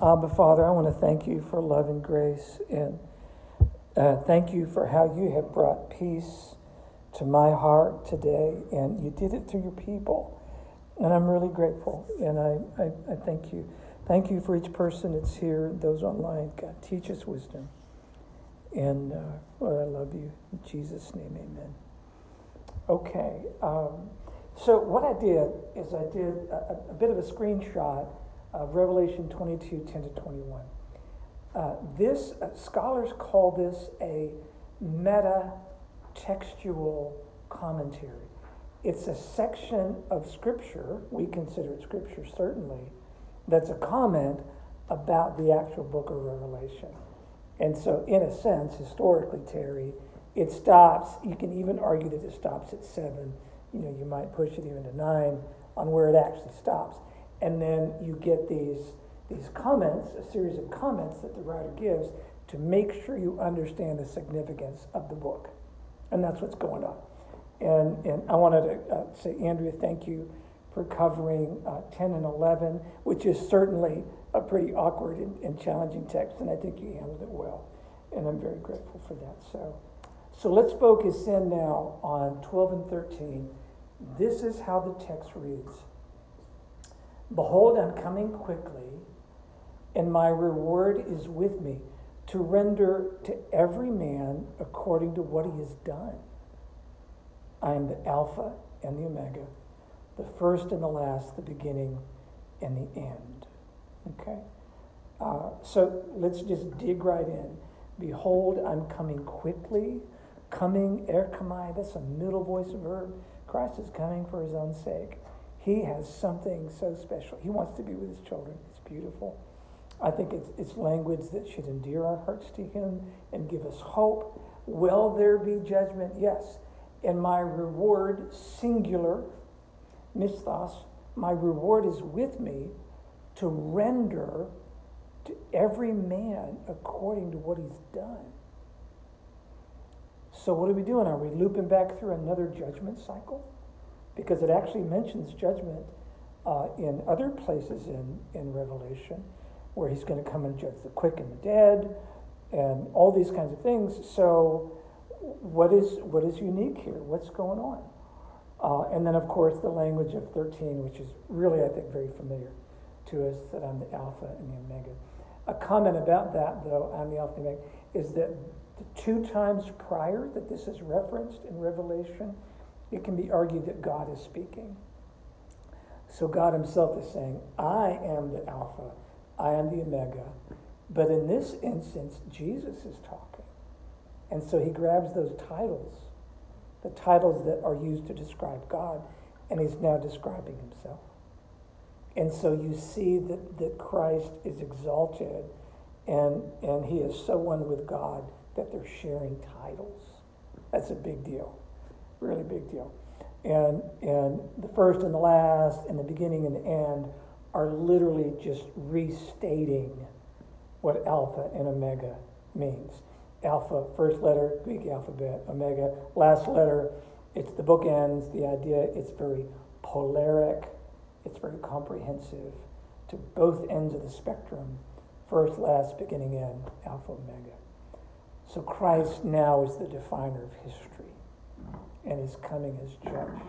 Abba, Father, I want to thank you for love and grace, and uh, thank you for how you have brought peace to my heart today, and you did it through your people. And I'm really grateful, and I, I, I thank you. Thank you for each person that's here, those online. God, teach us wisdom. And uh, Lord, I love you. In Jesus' name, amen. Okay. Um, so, what I did is I did a, a bit of a screenshot of Revelation 22 10 to 21. Uh, this, uh, scholars call this a meta textual commentary. It's a section of Scripture, we consider it Scripture certainly, that's a comment about the actual book of Revelation. And so, in a sense, historically, Terry, it stops, you can even argue that it stops at seven. You know, you might push it even to nine on where it actually stops and then you get these these comments, a series of comments that the writer gives to make sure you understand the significance of the book, and that's what's going on. And and I wanted to uh, say, Andrea, thank you for covering uh, 10 and 11, which is certainly a pretty awkward and, and challenging text, and I think you handled it well, and I'm very grateful for that. So, so let's focus in now on 12 and 13. This is how the text reads. Behold, I'm coming quickly, and my reward is with me to render to every man according to what he has done. I am the Alpha and the Omega, the first and the last, the beginning and the end. Okay? Uh, so let's just dig right in. Behold, I'm coming quickly. Coming, erchomai, that's a middle voice verb. Christ is coming for his own sake. He has something so special. He wants to be with his children. It's beautiful. I think it's, it's language that should endear our hearts to him and give us hope. Will there be judgment? Yes. And my reward, singular, misthos, my reward is with me to render to every man according to what he's done. So, what are we doing? Are we looping back through another judgment cycle? Because it actually mentions judgment uh, in other places in, in Revelation, where he's going to come and judge the quick and the dead, and all these kinds of things. So, what is what is unique here? What's going on? Uh, and then, of course, the language of 13, which is really, I think, very familiar to us that I'm the Alpha and the Omega. A comment about that, though, I'm the Alpha and the Omega, is that the two times prior that this is referenced in Revelation, it can be argued that God is speaking. So God Himself is saying, I am the Alpha, I am the Omega. But in this instance, Jesus is talking. And so He grabs those titles, the titles that are used to describe God, and He's now describing Himself. And so you see that, that Christ is exalted and, and He is so one with God that they're sharing titles. That's a big deal really big deal. And, and the first and the last, and the beginning and the end are literally just restating what alpha and omega means. Alpha, first letter, Greek alphabet, omega, last letter, it's the bookends, the idea, it's very polaric, it's very comprehensive to both ends of the spectrum first, last, beginning, end, alpha, omega. So Christ now is the definer of history and is coming as judge.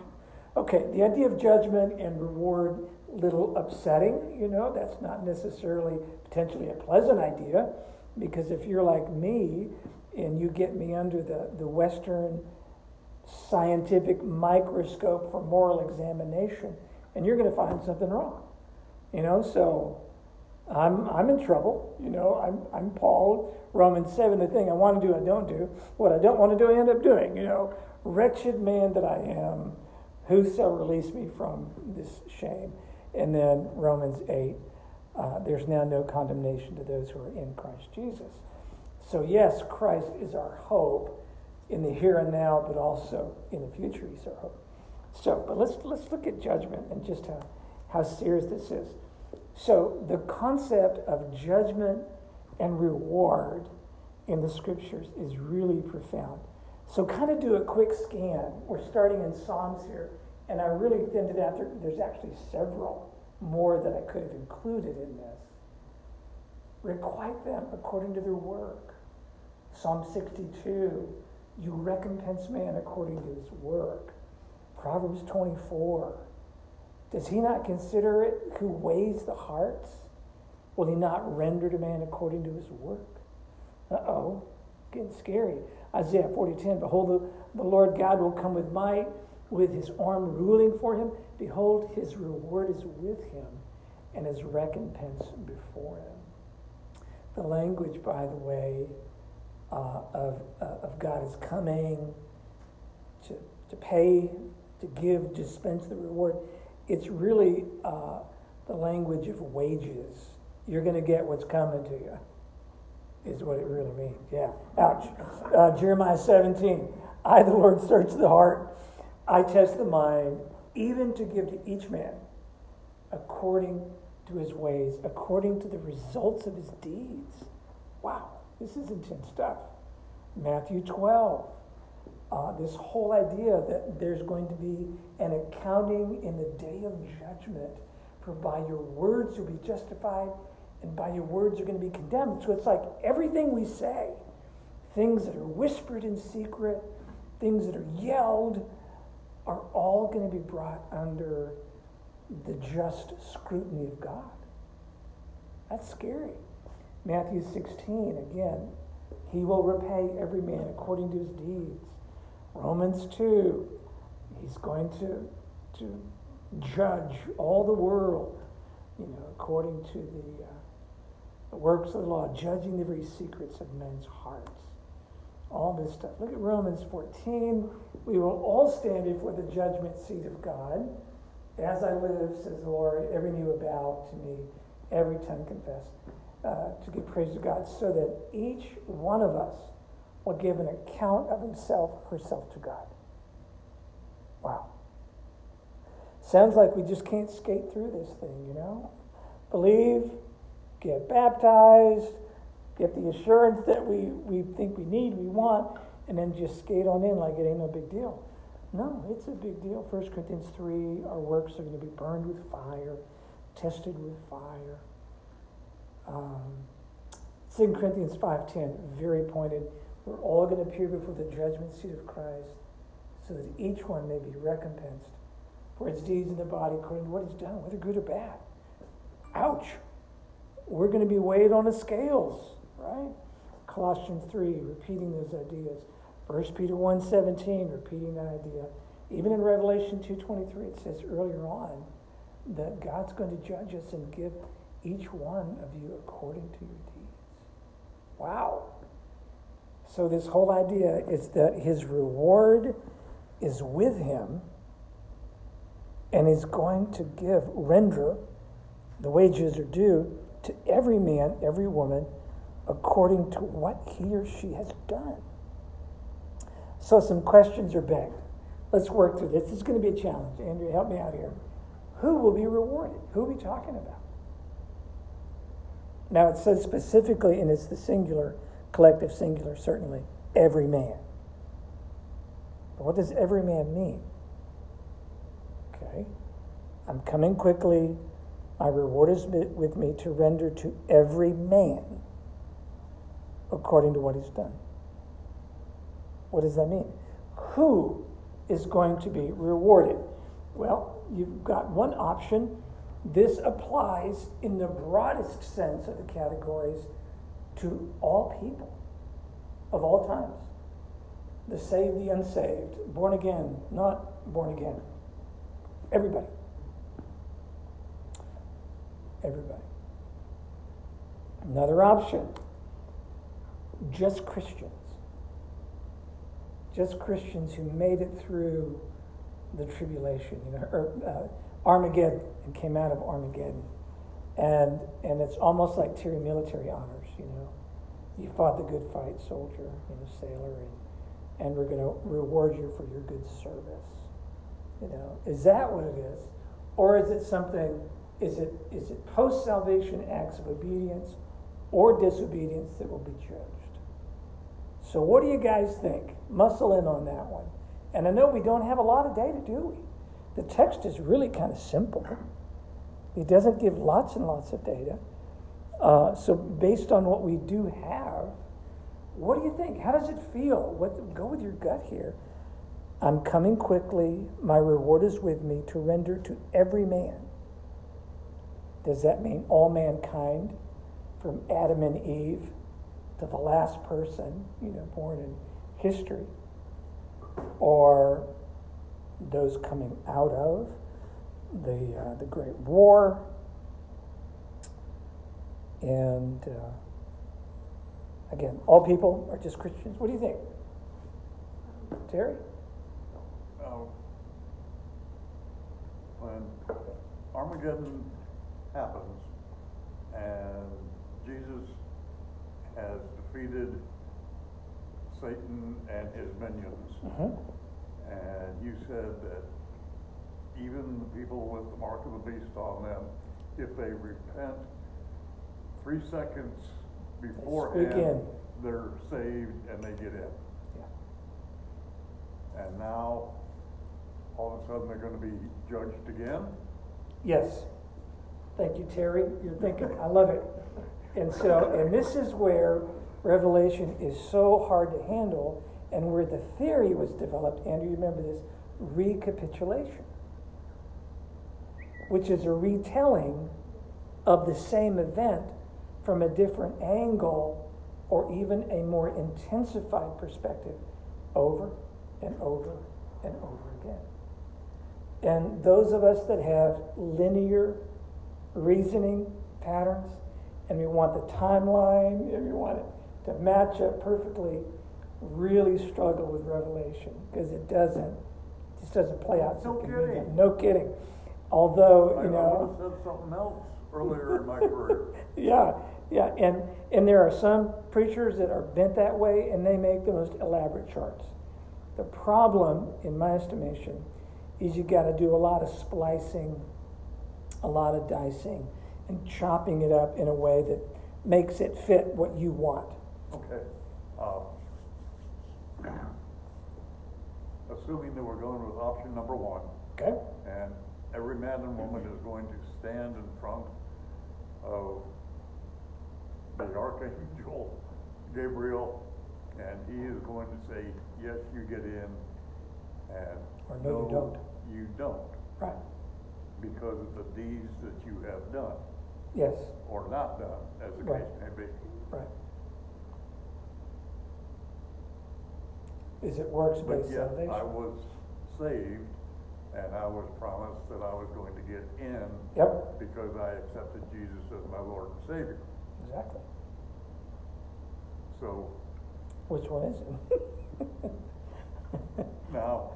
Okay, the idea of judgment and reward, little upsetting, you know, that's not necessarily potentially a pleasant idea, because if you're like me and you get me under the, the Western scientific microscope for moral examination, and you're going to find something wrong, you know, so I'm, I'm in trouble, you know, I'm, I'm Paul, Romans 7, the thing I want to do, I don't do. What I don't want to do, I end up doing, you know. Wretched man that I am, who shall release me from this shame? And then Romans 8, uh, there's now no condemnation to those who are in Christ Jesus. So, yes, Christ is our hope in the here and now, but also in the future, he's our hope. So, but let's, let's look at judgment and just how, how serious this is. So, the concept of judgment and reward in the scriptures is really profound. So, kind of do a quick scan. We're starting in Psalms here, and I really thinned it out. There, there's actually several more that I could have included in this. requite them according to their work. Psalm 62, you recompense man according to his work. Proverbs 24, does he not consider it who weighs the hearts? Will he not render to man according to his work? Uh oh, getting scary. Isaiah 40:10, behold, the, the Lord God will come with might, with his arm ruling for him. Behold, his reward is with him, and his recompense before him. The language, by the way, uh, of, uh, of God is coming to, to pay, to give, dispense the reward. It's really uh, the language of wages. You're going to get what's coming to you, is what it really means. Yeah. Ouch. Uh, Jeremiah 17. I, the Lord, search the heart. I test the mind, even to give to each man according to his ways, according to the results of his deeds. Wow. This is intense stuff. Matthew 12. Uh, this whole idea that there's going to be an accounting in the day of judgment, for by your words you'll be justified, and by your words you're going to be condemned. So it's like everything we say, things that are whispered in secret, things that are yelled, are all going to be brought under the just scrutiny of God. That's scary. Matthew 16, again, he will repay every man according to his deeds. Romans 2, he's going to, to judge all the world, you know, according to the, uh, the works of the law, judging the very secrets of men's hearts. All this stuff. Look at Romans 14. We will all stand before the judgment seat of God. As I live, says the Lord, every knee will bow to me, every tongue confess uh, to give praise to God, so that each one of us will give an account of himself herself to God. Wow. Sounds like we just can't skate through this thing, you know? Believe, get baptized, get the assurance that we, we think we need, we want, and then just skate on in like it ain't no big deal. No, it's a big deal. 1 Corinthians 3 our works are going to be burned with fire, tested with fire. Um, 2 Corinthians 5.10, very pointed. We're all going to appear before the judgment seat of Christ so that each one may be recompensed for its deeds in the body according to what he's done, whether good or bad. Ouch. We're going to be weighed on the scales, right? Colossians 3, repeating those ideas. 1 Peter 1.17, repeating that idea. Even in Revelation 2.23, it says earlier on that God's going to judge us and give each one of you according to your deeds. Wow. So, this whole idea is that his reward is with him and is going to give, render, the wages are due to every man, every woman, according to what he or she has done. So, some questions are begged. Let's work through this. This is going to be a challenge. Andrew, help me out here. Who will be rewarded? Who are we talking about? Now it says specifically, and it's the singular, collective singular, certainly, every man. But what does every man mean? Okay. I'm coming quickly. My reward is with me to render to every man according to what he's done. What does that mean? Who is going to be rewarded? Well, you've got one option this applies in the broadest sense of the categories to all people of all times the saved, the unsaved, born again, not born again. Everybody. Everybody. Another option just Christians. Just Christians who made it through the tribulation, you know, or, uh, Armageddon and came out of Armageddon. And, and it's almost like Terry military honors, you know. You fought the good fight, soldier, you know, sailor, and, and we're going to reward you for your good service. You know, is that what it is? Or is it something, is it, is it post salvation acts of obedience or disobedience that will be judged? So, what do you guys think? Muscle in on that one. And I know we don't have a lot of data, do we? The text is really kind of simple. it doesn't give lots and lots of data. Uh, so, based on what we do have, what do you think? How does it feel? What, go with your gut here. I'm coming quickly. My reward is with me to render to every man. Does that mean all mankind, from Adam and Eve to the last person, you know, born in history, or those coming out of the uh, the Great War, and uh, again, all people are just Christians. What do you think, Terry? Uh, when Armageddon happens and Jesus has defeated Satan and his minions, Mhm. and you said that even the people with the mark of the beast on them, if they repent three seconds beforehand, they're saved and they get in. Yeah. And now, all of a sudden, they're gonna be judged again? Yes. Thank you, Terry. You're thinking, I love it. And so, and this is where Revelation is so hard to handle and where the theory was developed. Andrew, you remember this recapitulation, which is a retelling of the same event from a different angle or even a more intensified perspective over and over and over again. And those of us that have linear reasoning patterns, and we want the timeline, and we want it to match up perfectly, really struggle with Revelation because it doesn't, just doesn't play out so No convenient. kidding. No kidding. Although, I you know, said something else earlier in my career. yeah, yeah, and and there are some preachers that are bent that way, and they make the most elaborate charts. The problem, in my estimation, is you got to do a lot of splicing, a lot of dicing, and chopping it up in a way that makes it fit what you want. Okay. um, Assuming that we're going with option number one, Okay? and every man and woman is going to stand in front of the archangel Gabriel, and he is going to say, yes, you get in, and Or no, you don't. You don't, Right. Because of the deeds that you have done, Yes. or not done, as the Right. case may be. Right. Is it works But based yet, salvation? I was saved, and I was promised that I was going to get in Yep. because because I accepted Jesus as my Lord and Savior. Exactly. So Which one is it? now,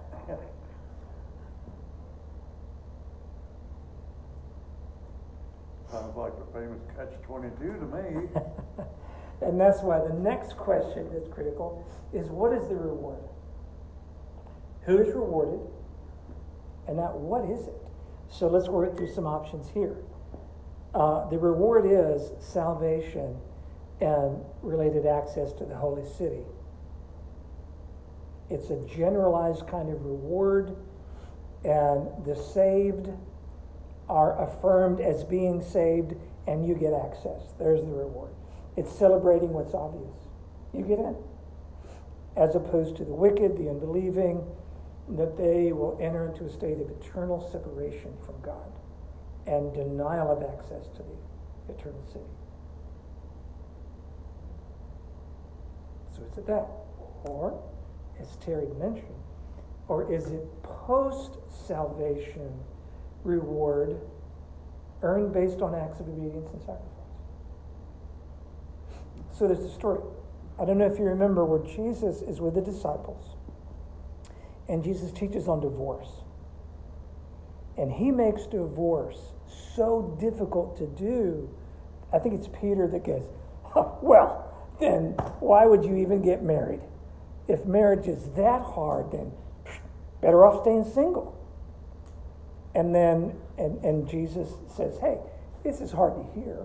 sounds like the famous catch twenty-two to me. And that's why the next question that's critical is what is the reward? Who is rewarded? And now, what is it? So let's work through some options here. Uh, the reward is salvation and related access to the holy city. It's a generalized kind of reward, and the saved are affirmed as being saved, and you get access. There's the reward. It's celebrating what's obvious. You get in. As opposed to the wicked, the unbelieving, that they will enter into a state of eternal separation from God and denial of access to the eternal city. So is it that? Or, as Terry mentioned, or is it post salvation reward earned based on acts of obedience and sacrifice? So there's a story. I don't know if you remember where Jesus is with the disciples, and Jesus teaches on divorce. And he makes divorce so difficult to do. I think it's Peter that goes, "Oh, Well, then why would you even get married? If marriage is that hard, then better off staying single. And then, and, and Jesus says, Hey, this is hard to hear,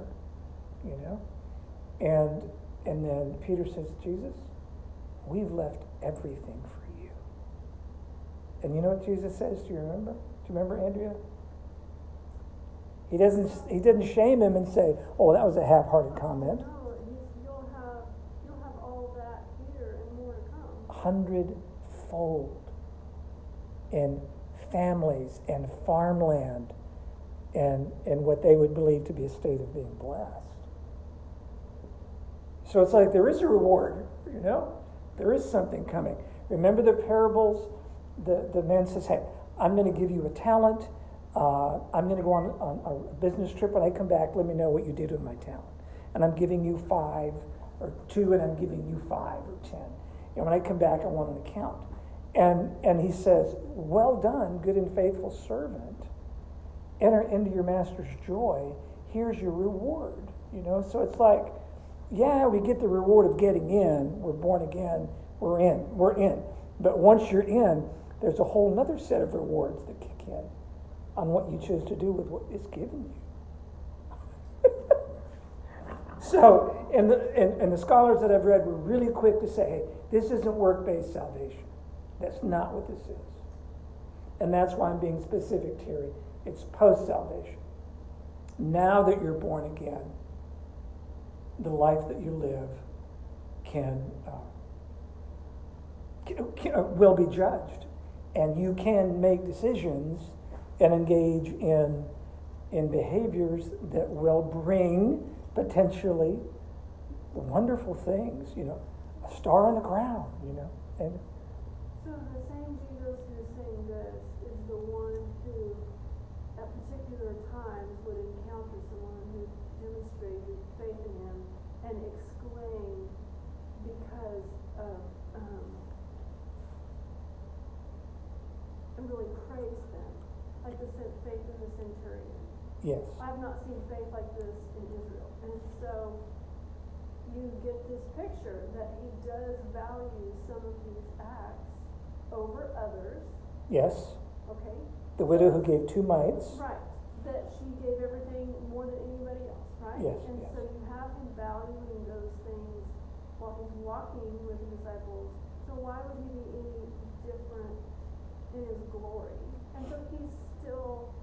you know? And, and then Peter says, Jesus, we've left everything for you. And you know what Jesus says? Do you remember? Do you remember, Andrea? He doesn't, he didn't shame him and say, oh, that was a half-hearted comment. No, you'll have, you'll have all that here and more to come. hundredfold in families and farmland and, and what they would believe to be a state of being blessed. So it's like there is a reward, you know? There is something coming. Remember the parables? The, the man says, Hey, I'm going to give you a talent. Uh, I'm going to go on, on a business trip. When I come back, let me know what you did with my talent. And I'm giving you five or two, and I'm giving you five or ten. And when I come back, I want an account. And, and he says, Well done, good and faithful servant. Enter into your master's joy. Here's your reward. You know, so it's like, yeah, we get the reward of getting in. We're born again. We're in. We're in. But once you're in, there's a whole other set of rewards that kick in on what you choose to do with what is given you. so, and the, and, and the scholars that I've read were really quick to say, hey, this isn't work based salvation. That's not what this is. And that's why I'm being specific, Terry. It's post salvation. Now that you're born again, the life that you live can, uh, can, uh, will be judged, and you can make decisions and engage in in behaviors that will bring potentially wonderful things. You know, a star on the ground. You know, and So the same Jesus who's saying this is the one who, at particular times, would encounter someone who demonstrated faith in him and exclaim because of, um, and really praise them, like the faith in the centurion. yes, I've not seen faith like this in Israel. And so you get this picture that he does value some of these acts over others, yes. okay? The widow who gave two mites. Right, that she gave everything more than anybody else, right? Yes, And yes. so you have him valuing those things while he's walking with the disciples. So why would he be any different in his glory? And so he's still,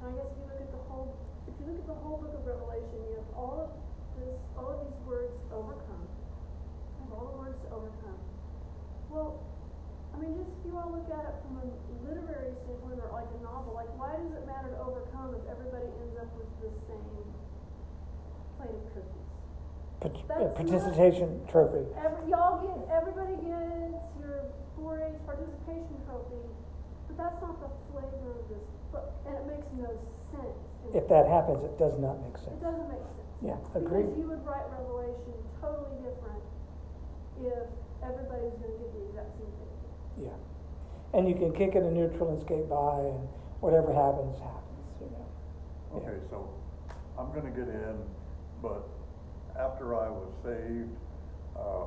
I guess if you look at the whole, if you look at the whole book of Revelation, you have all of this, all of these words overcome. You have all the words to overcome. Well, mean, just if you all look at it from a literary standpoint or like a novel, like why does it matter to overcome if everybody ends up with the same plate of cookies? That's uh, not- participation trophy. Every, y'all get, everybody gets your 4-H participation trophy, but that's not the flavor of this book, and it makes no sense. If that happens, it does not make sense. It doesn't make sense. Yeah, Because agreed. you would write Revelation totally different if everybody's gonna get the exact same thing. Yeah. And you can kick it in neutral and skate by, and whatever happens, happens, you know. Yeah. Okay, so I'm gonna get in, but after I was saved, uh,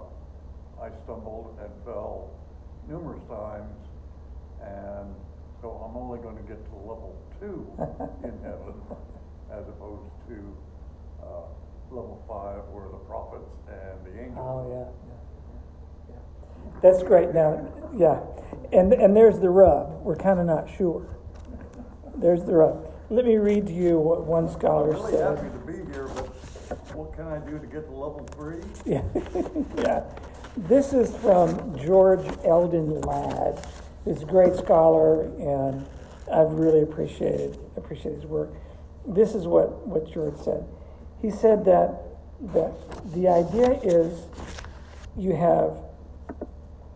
I stumbled and fell numerous times. And so I'm only gonna get to level two in heaven as opposed to, uh, level five where the prophets and the angels. Oh, yeah, yeah. That's great now, yeah. And, and there's the rub, we're kind of not sure. There's the rub. Let me read to you what one I'm scholar really happy to be here, but what can I do to get to level three? Yeah, yeah. This is from George Eldon Ladd, He's a great scholar, and I've really appreciated appreciated his work. This is what, what George said. He said that that the idea is you have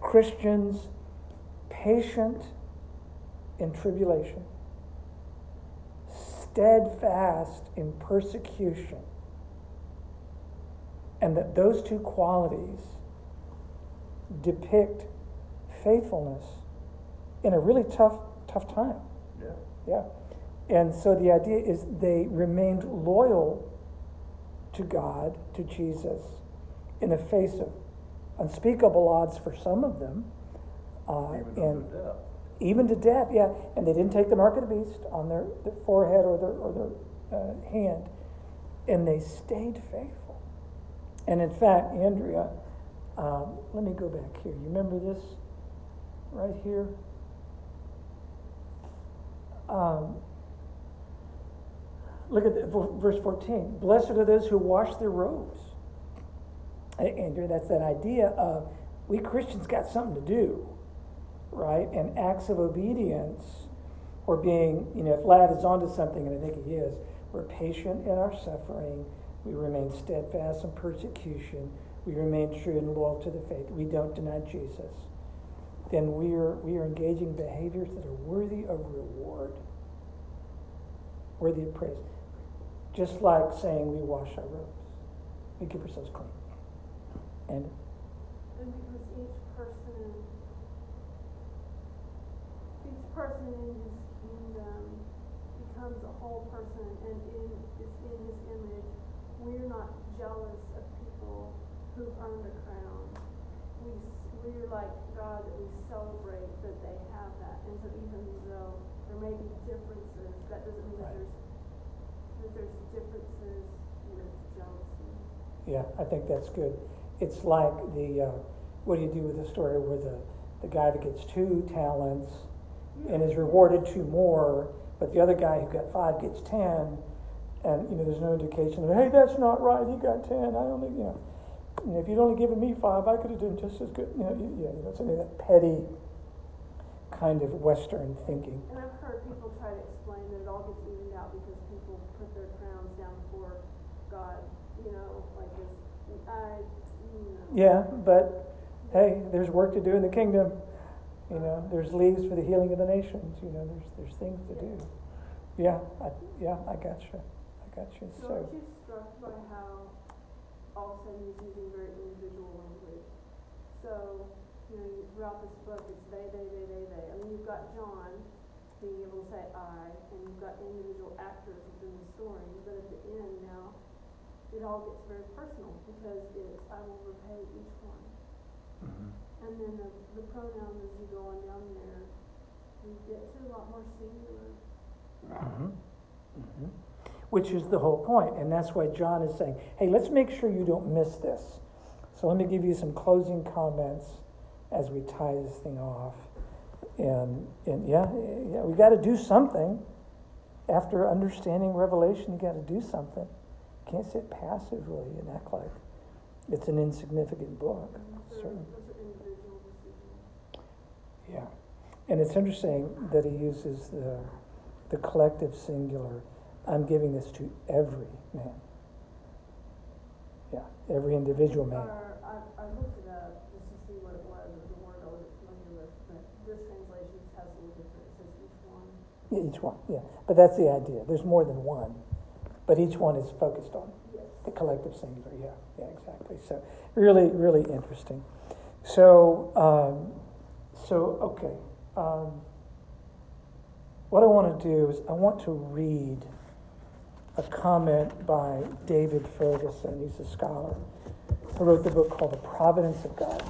Christians patient in tribulation, steadfast in persecution, and that those two qualities depict faithfulness in a really tough tough time Yeah. yeah and so the idea is they remained loyal to god to jesus in the face of unspeakable odds for some of them uh, Even and death. even to death yeah and they didn't take the mark of the beast on their, their forehead or their, or their uh, hand and they stayed faithful and in fact andrea um, let me go back here you remember this right here um, look at the, verse 14. Blessed are those who wash their robes. Andrew, that's that idea of we Christians got something to do, right? And acts of obedience, or being, you know, if Ladd is onto something, and I think he is, we're patient in our suffering, we remain steadfast in persecution, we remain true and loyal to the faith, we don't deny Jesus, then we are, we are engaging behaviors that are worthy of reward, worthy of praise. Just like saying we wash our robes, we keep ourselves clean. And And because each person, each person in his kingdom becomes a whole person and in, is in his image, we're not jealous of people who've earned a crown. We, we're like God that we celebrate that they have that. And so even though there may be differences, that doesn't mean that Right. there's, that there's differences with jealousy. Yeah, I think that's good. It's like the, uh, what do you do with the story where the, the guy that gets two talents and is rewarded two more, but the other guy who got five gets ten, and you know there's no indication of hey that's not right he got ten I only you know and if you'd only given me five I could have done just as good you know yeah something that petty kind of Western thinking And I've heard people try to explain that it all gets evened out because people put their crowns down before God, you know, like this, I. yeah but hey there's work to do in the kingdom. You know there's leaves for the healing of the nations. You know there's there's things to do. Yeah I, yeah I got you. I got you. So so aren't you struck by how all of a sudden he's using very individual language? So, you know, you- throughout this book, it's they, they, they, they, they. I mean, you've got John being able to say I, and you've got individual actors within the story, but at the end now, it all gets very personal because it's, I will repay each one. Mhm. And then the, the pronouns as you go on down there, you get to a lot more singular. Mhm. Mhm. Which is the whole point, and that's why John is saying, "Hey, let's make sure you don't miss this." So let me give you some closing comments as we tie this thing off. And and yeah, yeah, we got to do something. After understanding Revelation, you got to do something. Can't sit passively and act like it's an insignificant book. Those Certainly. those are individual decisions. Yeah, and it's interesting that he uses the, the collective singular. I'm giving this to every man. Yeah, every individual man. I, I looked it up just to see what it was, it was a word I wasn't familiar with, but this translation has a little different, it says each one. Yeah, each one, yeah. But that's the idea. There's more than one, but each one is focused on the collective singular. Yeah, yeah, exactly. So really, really interesting. So, um, so okay. Um, what I want to do is I want to read a comment by David Fergusson. He's a scholar who wrote the book called The Providence of God.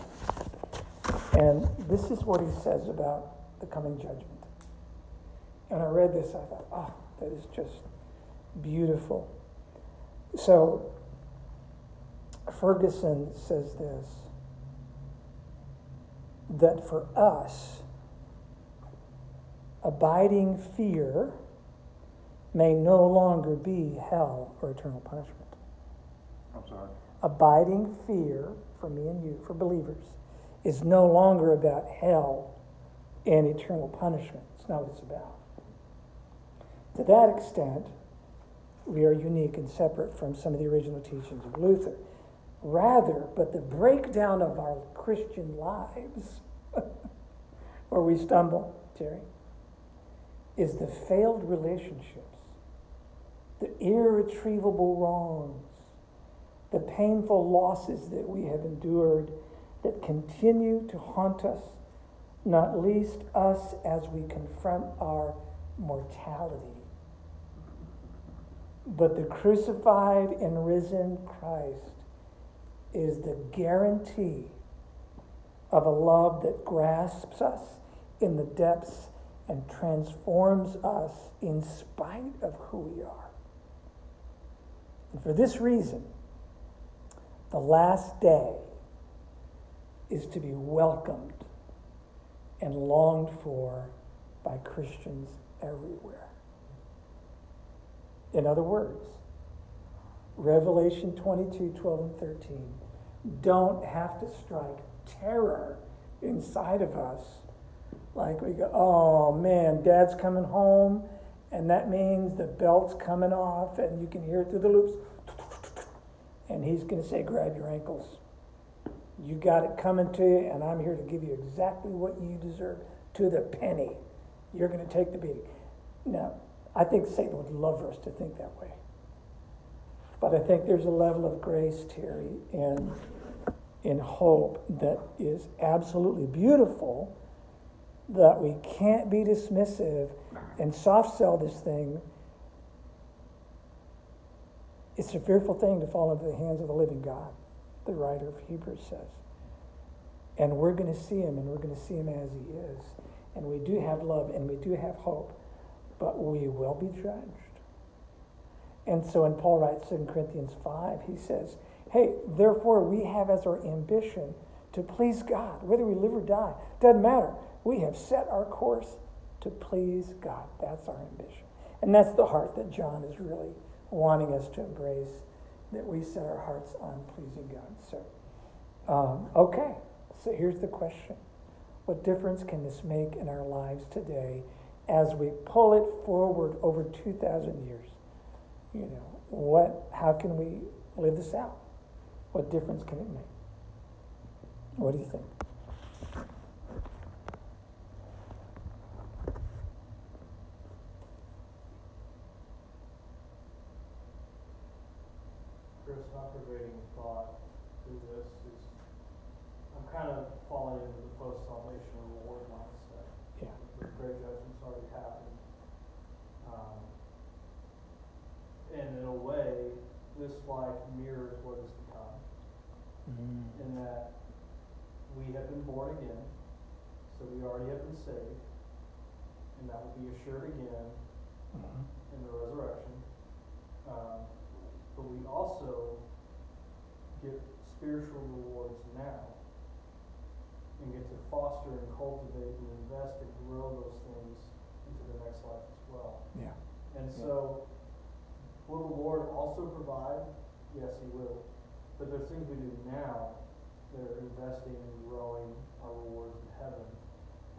And this is what he says about the coming judgment. And I read this, I thought, oh, that is just beautiful. So, Fergusson says this that for us, abiding fear may no longer be hell or eternal punishment. I'm sorry. Abiding fear for me and you, for believers, is no longer about hell and eternal punishment. It's not what it's about. To that extent, we are unique and separate from some of the original teachings of Luther. Rather, but the breakdown of our Christian lives, where we stumble, Terry, is the failed relationships, the irretrievable wrongs, the painful losses that we have endured that continue to haunt us, not least us as we confront our mortality. But the crucified and risen Christ is the guarantee of a love that grasps us in the depths and transforms us in spite of who we are. And for this reason, the last day is to be welcomed and longed for by Christians everywhere. In other words, Revelation 22, 12, and 13 don't have to strike terror inside of us. Like we go, oh man, dad's coming home, and that means the belt's coming off, and you can hear it through the loops. And he's going to say, grab your ankles. You got it coming to you, and I'm here to give you exactly what you deserve to the penny. You're going to take the beating. Now, I think Satan would love for us to think that way. But I think there's a level of grace, Terry, in, in hope that is absolutely beautiful that we can't be dismissive and soft sell this thing. It's a fearful thing to fall into the hands of the living God, the writer of Hebrews says. And we're going to see him, and we're going to see him as he is. And we do have love, and we do have hope, but we will be judged. And so when Paul writes in Corinthians 5, he says, Hey, therefore we have as our ambition to please God, whether we live or die. Doesn't matter. We have set our course to please God. That's our ambition. And that's the heart that John is really wanting us to embrace, that we set our hearts on pleasing God. So, um, okay, so here's the question What difference can this make in our lives today as we pull it forward over 2,000 years? You know, what, how can we live this out? What difference can it make? What do you think? Chris, my pervading thought through this is, I'm kind of falling into the post-salvation reward mindset. Yeah. The great judgment's already happened. Um, and in a way, this life mirrors what is to come, Mm. in that we have been born again, so we already have been saved, and that will be assured again Mhm. in the resurrection. Um, but we also get spiritual rewards now and get to foster and cultivate and invest and grow those things into the next life as well. Yeah. And Yeah. so, will the Lord also provide? Yes, He will. But there's things we do now that are investing and growing our rewards in heaven.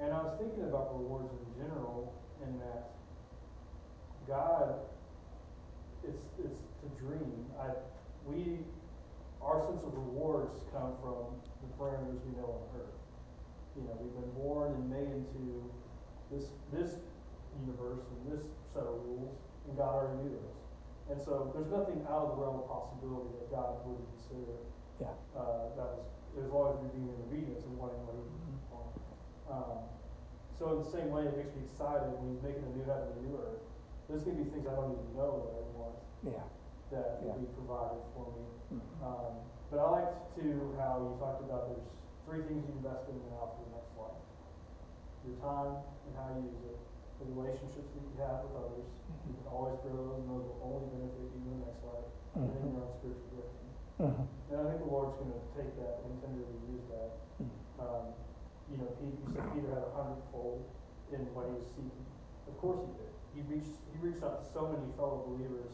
And I was thinking about rewards in general, in that God, it's it's to dream. I we our sense of rewards come from the parameters we know on earth. You know, we've been born and made into this this universe and this set of rules, and God already knew those. And so there's nothing out of the realm of possibility that God wouldn't consider Yeah. uh, that was as long as we're being in obedience and wanting what He wants. Um, so in the same way, it makes me excited when He's making a new heaven and a new earth. There's going to be things I don't even know that I want Yeah. that Yeah. will be provided for me. Mhm. Um, but I liked too how you talked about there's three things you invest in now for the next life: your time and how you use it, the relationships that you have with others. You can always grow those, and those will only benefit you in the next life, and then Mhm. your own spiritual Mhm. And I think the Lord's going to take that and tenderly use that. Mhm. Um, you know, Pete, you said Peter had a hundredfold in what he was seeking. Of course he did. He reached he reached out to so many fellow believers.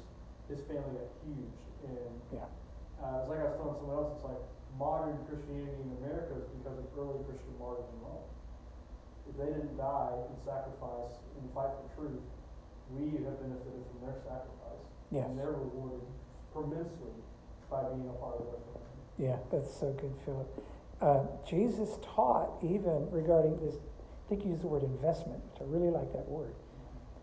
His family got huge, and Yeah. uh, it's like I was telling someone else. It's like modern Christianity in America is because of early Christian martyrs in Rome. If they didn't die and sacrifice and fight for truth, we have benefited from their sacrifice, Yes. and they're rewarded immensely by being a part of. Yeah, that's so good, Philip. Uh, Jesus taught even regarding this, I think you used the word investment, which I really like that word.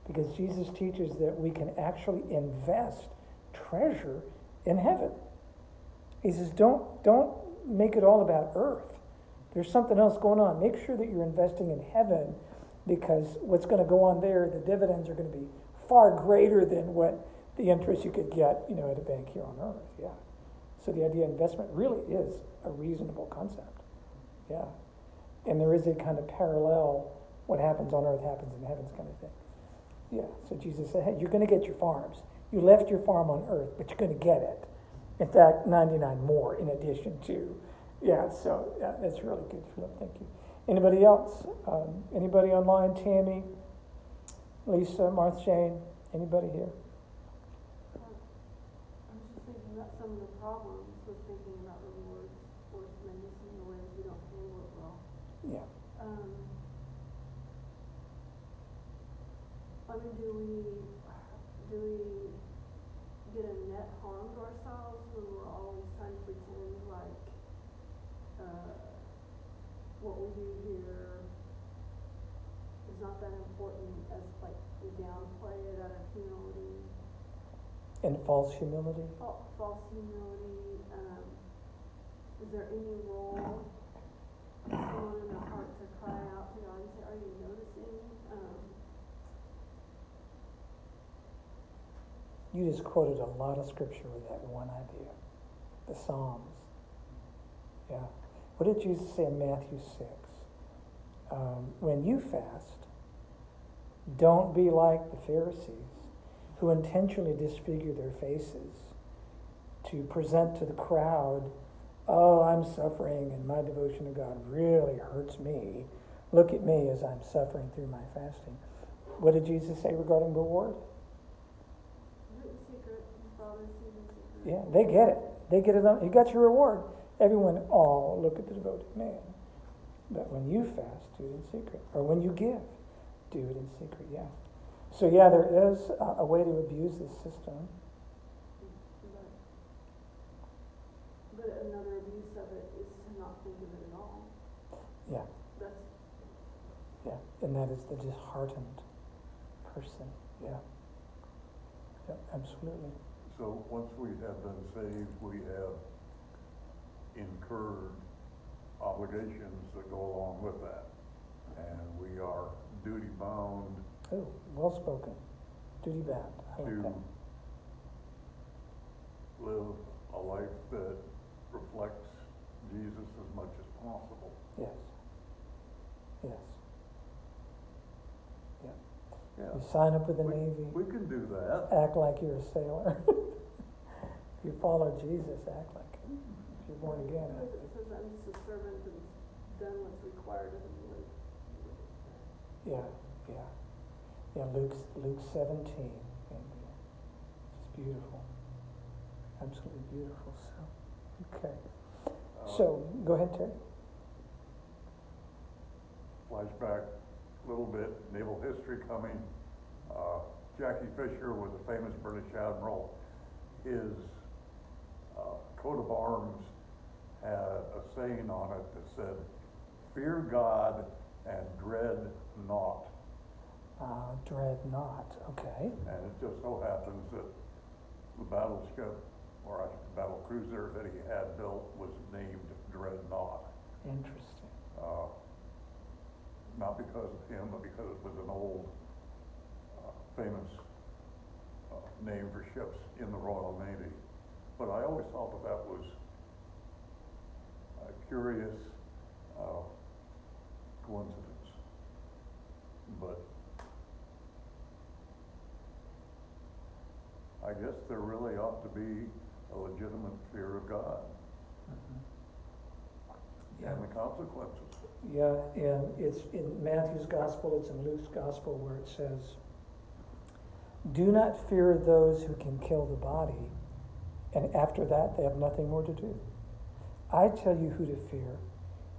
Because Jesus teaches that we can actually invest treasure in heaven. He says, don't, don't make it all about earth. There's something else going on. Make sure that you're investing in heaven because what's going to go on there, the dividends are going to be far greater than what the interest you could get, you know, at a bank here on earth. Yeah. So the idea of investment really is a reasonable concept. Yeah. And there is a kind of parallel, what happens on earth happens in heavens kind of thing. Yeah. So Jesus said, hey, you're going to get your farms. You left your farm on earth, but you're going to get it. In fact, 99 more in addition to. Yeah, so yeah, that's really good, Philip. Thank you. Anybody else? Um, anybody online? Tammy, Lisa, Martha Jane? Anybody here? Problems with thinking about rewards for tremendous in the ways we don't handle it well. Yeah. Um, I mean, do we, do we get a net harm to ourselves when we're always trying to pretend like, uh, what we do here is not that important as like we downplay it out of humility, And false humility? fa- false humility, um, is there any role for someone in their heart to cry out to God and say, are you noticing, um, You just quoted a lot of scripture with that one idea. The Psalms. Yeah. What did Jesus say in Matthew 6? Um, when you fast, don't be like the Pharisees who intentionally disfigure their faces to present to the crowd, oh, I'm suffering and my devotion to God really hurts me. Look at me as I'm suffering through my fasting. What did Jesus say regarding reward? Yeah, they get it. They get it. On, you got your reward. Everyone, oh, look at the devoted man. But when you fast, do it in secret. Or when you give, do it in secret. Yeah. So yeah, there is a, a way to abuse this system. But, but another abuse of it is to not think of it at all. Yeah, That's, yeah. And that is the disheartened person. Yeah. Yeah, absolutely. So once we have been saved, we have incurred obligations that go along with that. And we are duty bound Oh, well spoken. Duty bound. I like to that. live a life that reflects Jesus as much as possible. Yes. Yes. Yeah. Yeah. You sign up with the We- Navy. We can do that. act like you're a sailor. if you follow Jesus, act like it. If you're born again, act because it says I'm just a servant and done what's required of me. Yeah, yeah. Yeah, Luke, Luke 17. Uh, It's beautiful. Absolutely beautiful. So, okay. Uh, So, go ahead, Terry. flashback a little bit, naval history coming. Uh, Jackie Fisher was a famous British admiral. His uh, coat of arms had a saying on it that said, "Fear God and dread naught." Uh, dread not. Okay. And it just so happens that the battleship, or a battle cruiser that he had built was named Dreadnought. Interesting. Uh, not because of him, but because it was an old, uh, famous, uh, name for ships in the Royal Navy. But I always thought that that was a curious, uh, coincidence. But I guess there really ought to be a legitimate fear of God Yeah. and the consequences. Yeah, and it's in Matthew's gospel, it's in Luke's gospel where it says, Do not fear those who can kill the body, and after that they have nothing more to do. I tell you who to fear.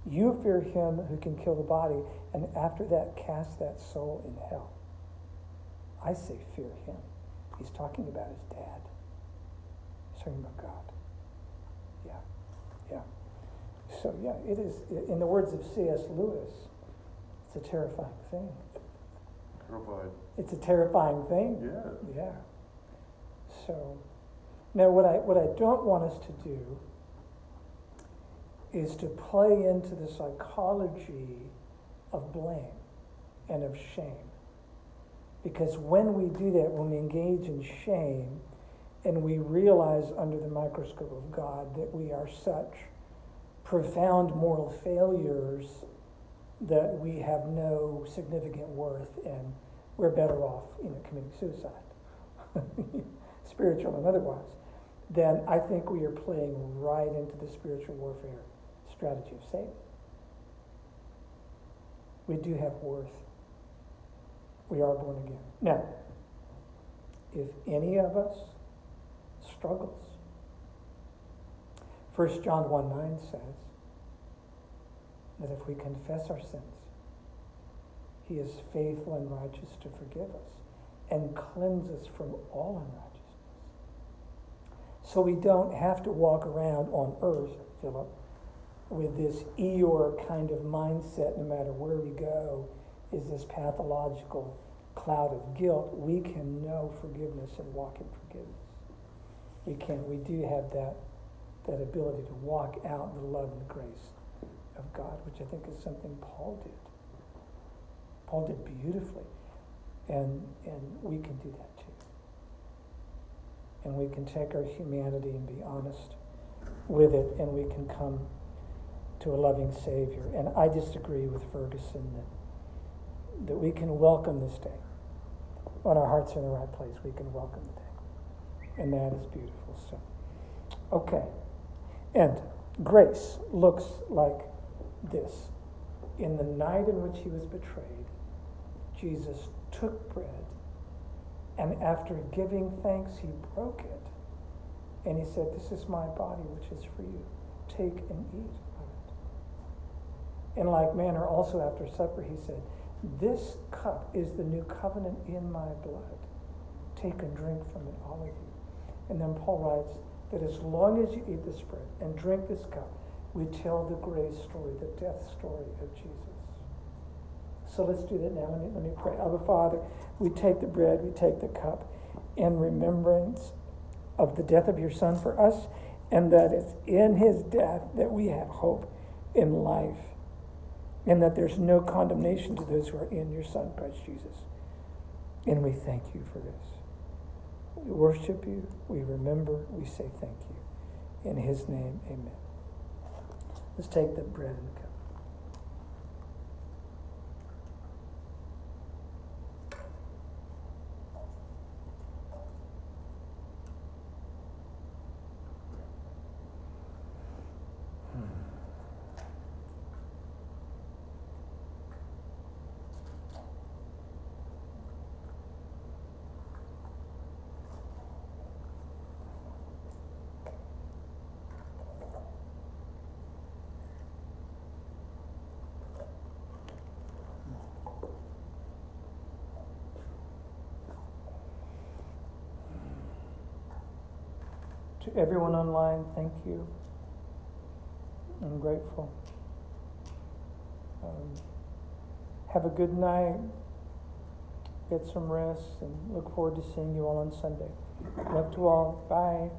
You fear him who can kill the body, and after that cast that soul in hell. I say fear him. He's talking about his dad. He's talking about God. Yeah, yeah. So yeah, it is. In the words of C.S. Lewis, it's a terrifying thing. Provide, It's a terrifying thing. yeah, Yeah. So, now what I what I don't want us to do is to play into the psychology of blame and of shame. Because when we do that, when we engage in shame and we realize under the microscope of God that we are such profound moral failures that we have no significant worth and we're better off, you know, committing suicide, spiritual and otherwise, then I think we are playing right into the spiritual warfare strategy of Satan. We do have worth. We are born again. Now, if any of us struggles First John 1 9 says that if we confess our sins, he is faithful and righteous to forgive us and cleanse us from all unrighteousness. So we don't have to walk around on earth, Philip, with this Eeyore kind of mindset no matter where we go, is this pathological cloud of guilt. We can know forgiveness and walk in forgiveness. We can, we do have that, that ability to walk out the love and grace of God, which I think is something Paul did. Paul did beautifully. And, and we can do that too. And we can take our humanity and be honest with it, and we can come to a loving Savior. And I disagree with Fergusson that, that we can welcome this day. When our hearts are in the right place, we can welcome the day. And that is beautiful. So, okay. And grace looks like this. In the night in which he was betrayed, Jesus took bread, and after giving thanks, he broke it. And he said, This is my body, which is for you. Take and eat of it. In like manner, also after supper, he said, This cup is the new covenant in my blood. Take and drink from it, all of you. And then Paul writes that as long as you eat this bread and drink this cup, we tell the grace story, the death story of Jesus. So let's do that now. Let me, let me pray. Father, we take the bread, we take the cup in remembrance of the death of your Son for us, and that it's in his death that we have hope in life, and that there's no condemnation to those who are in your Son, Christ Jesus. And we thank you for this. We worship you, we remember, we say thank you. In his name, amen. Let's take the bread and the cup. To everyone online, thank you. I'm grateful. Um, have a good night. Get some rest and look forward to seeing you all on Sunday. Love to all. Bye.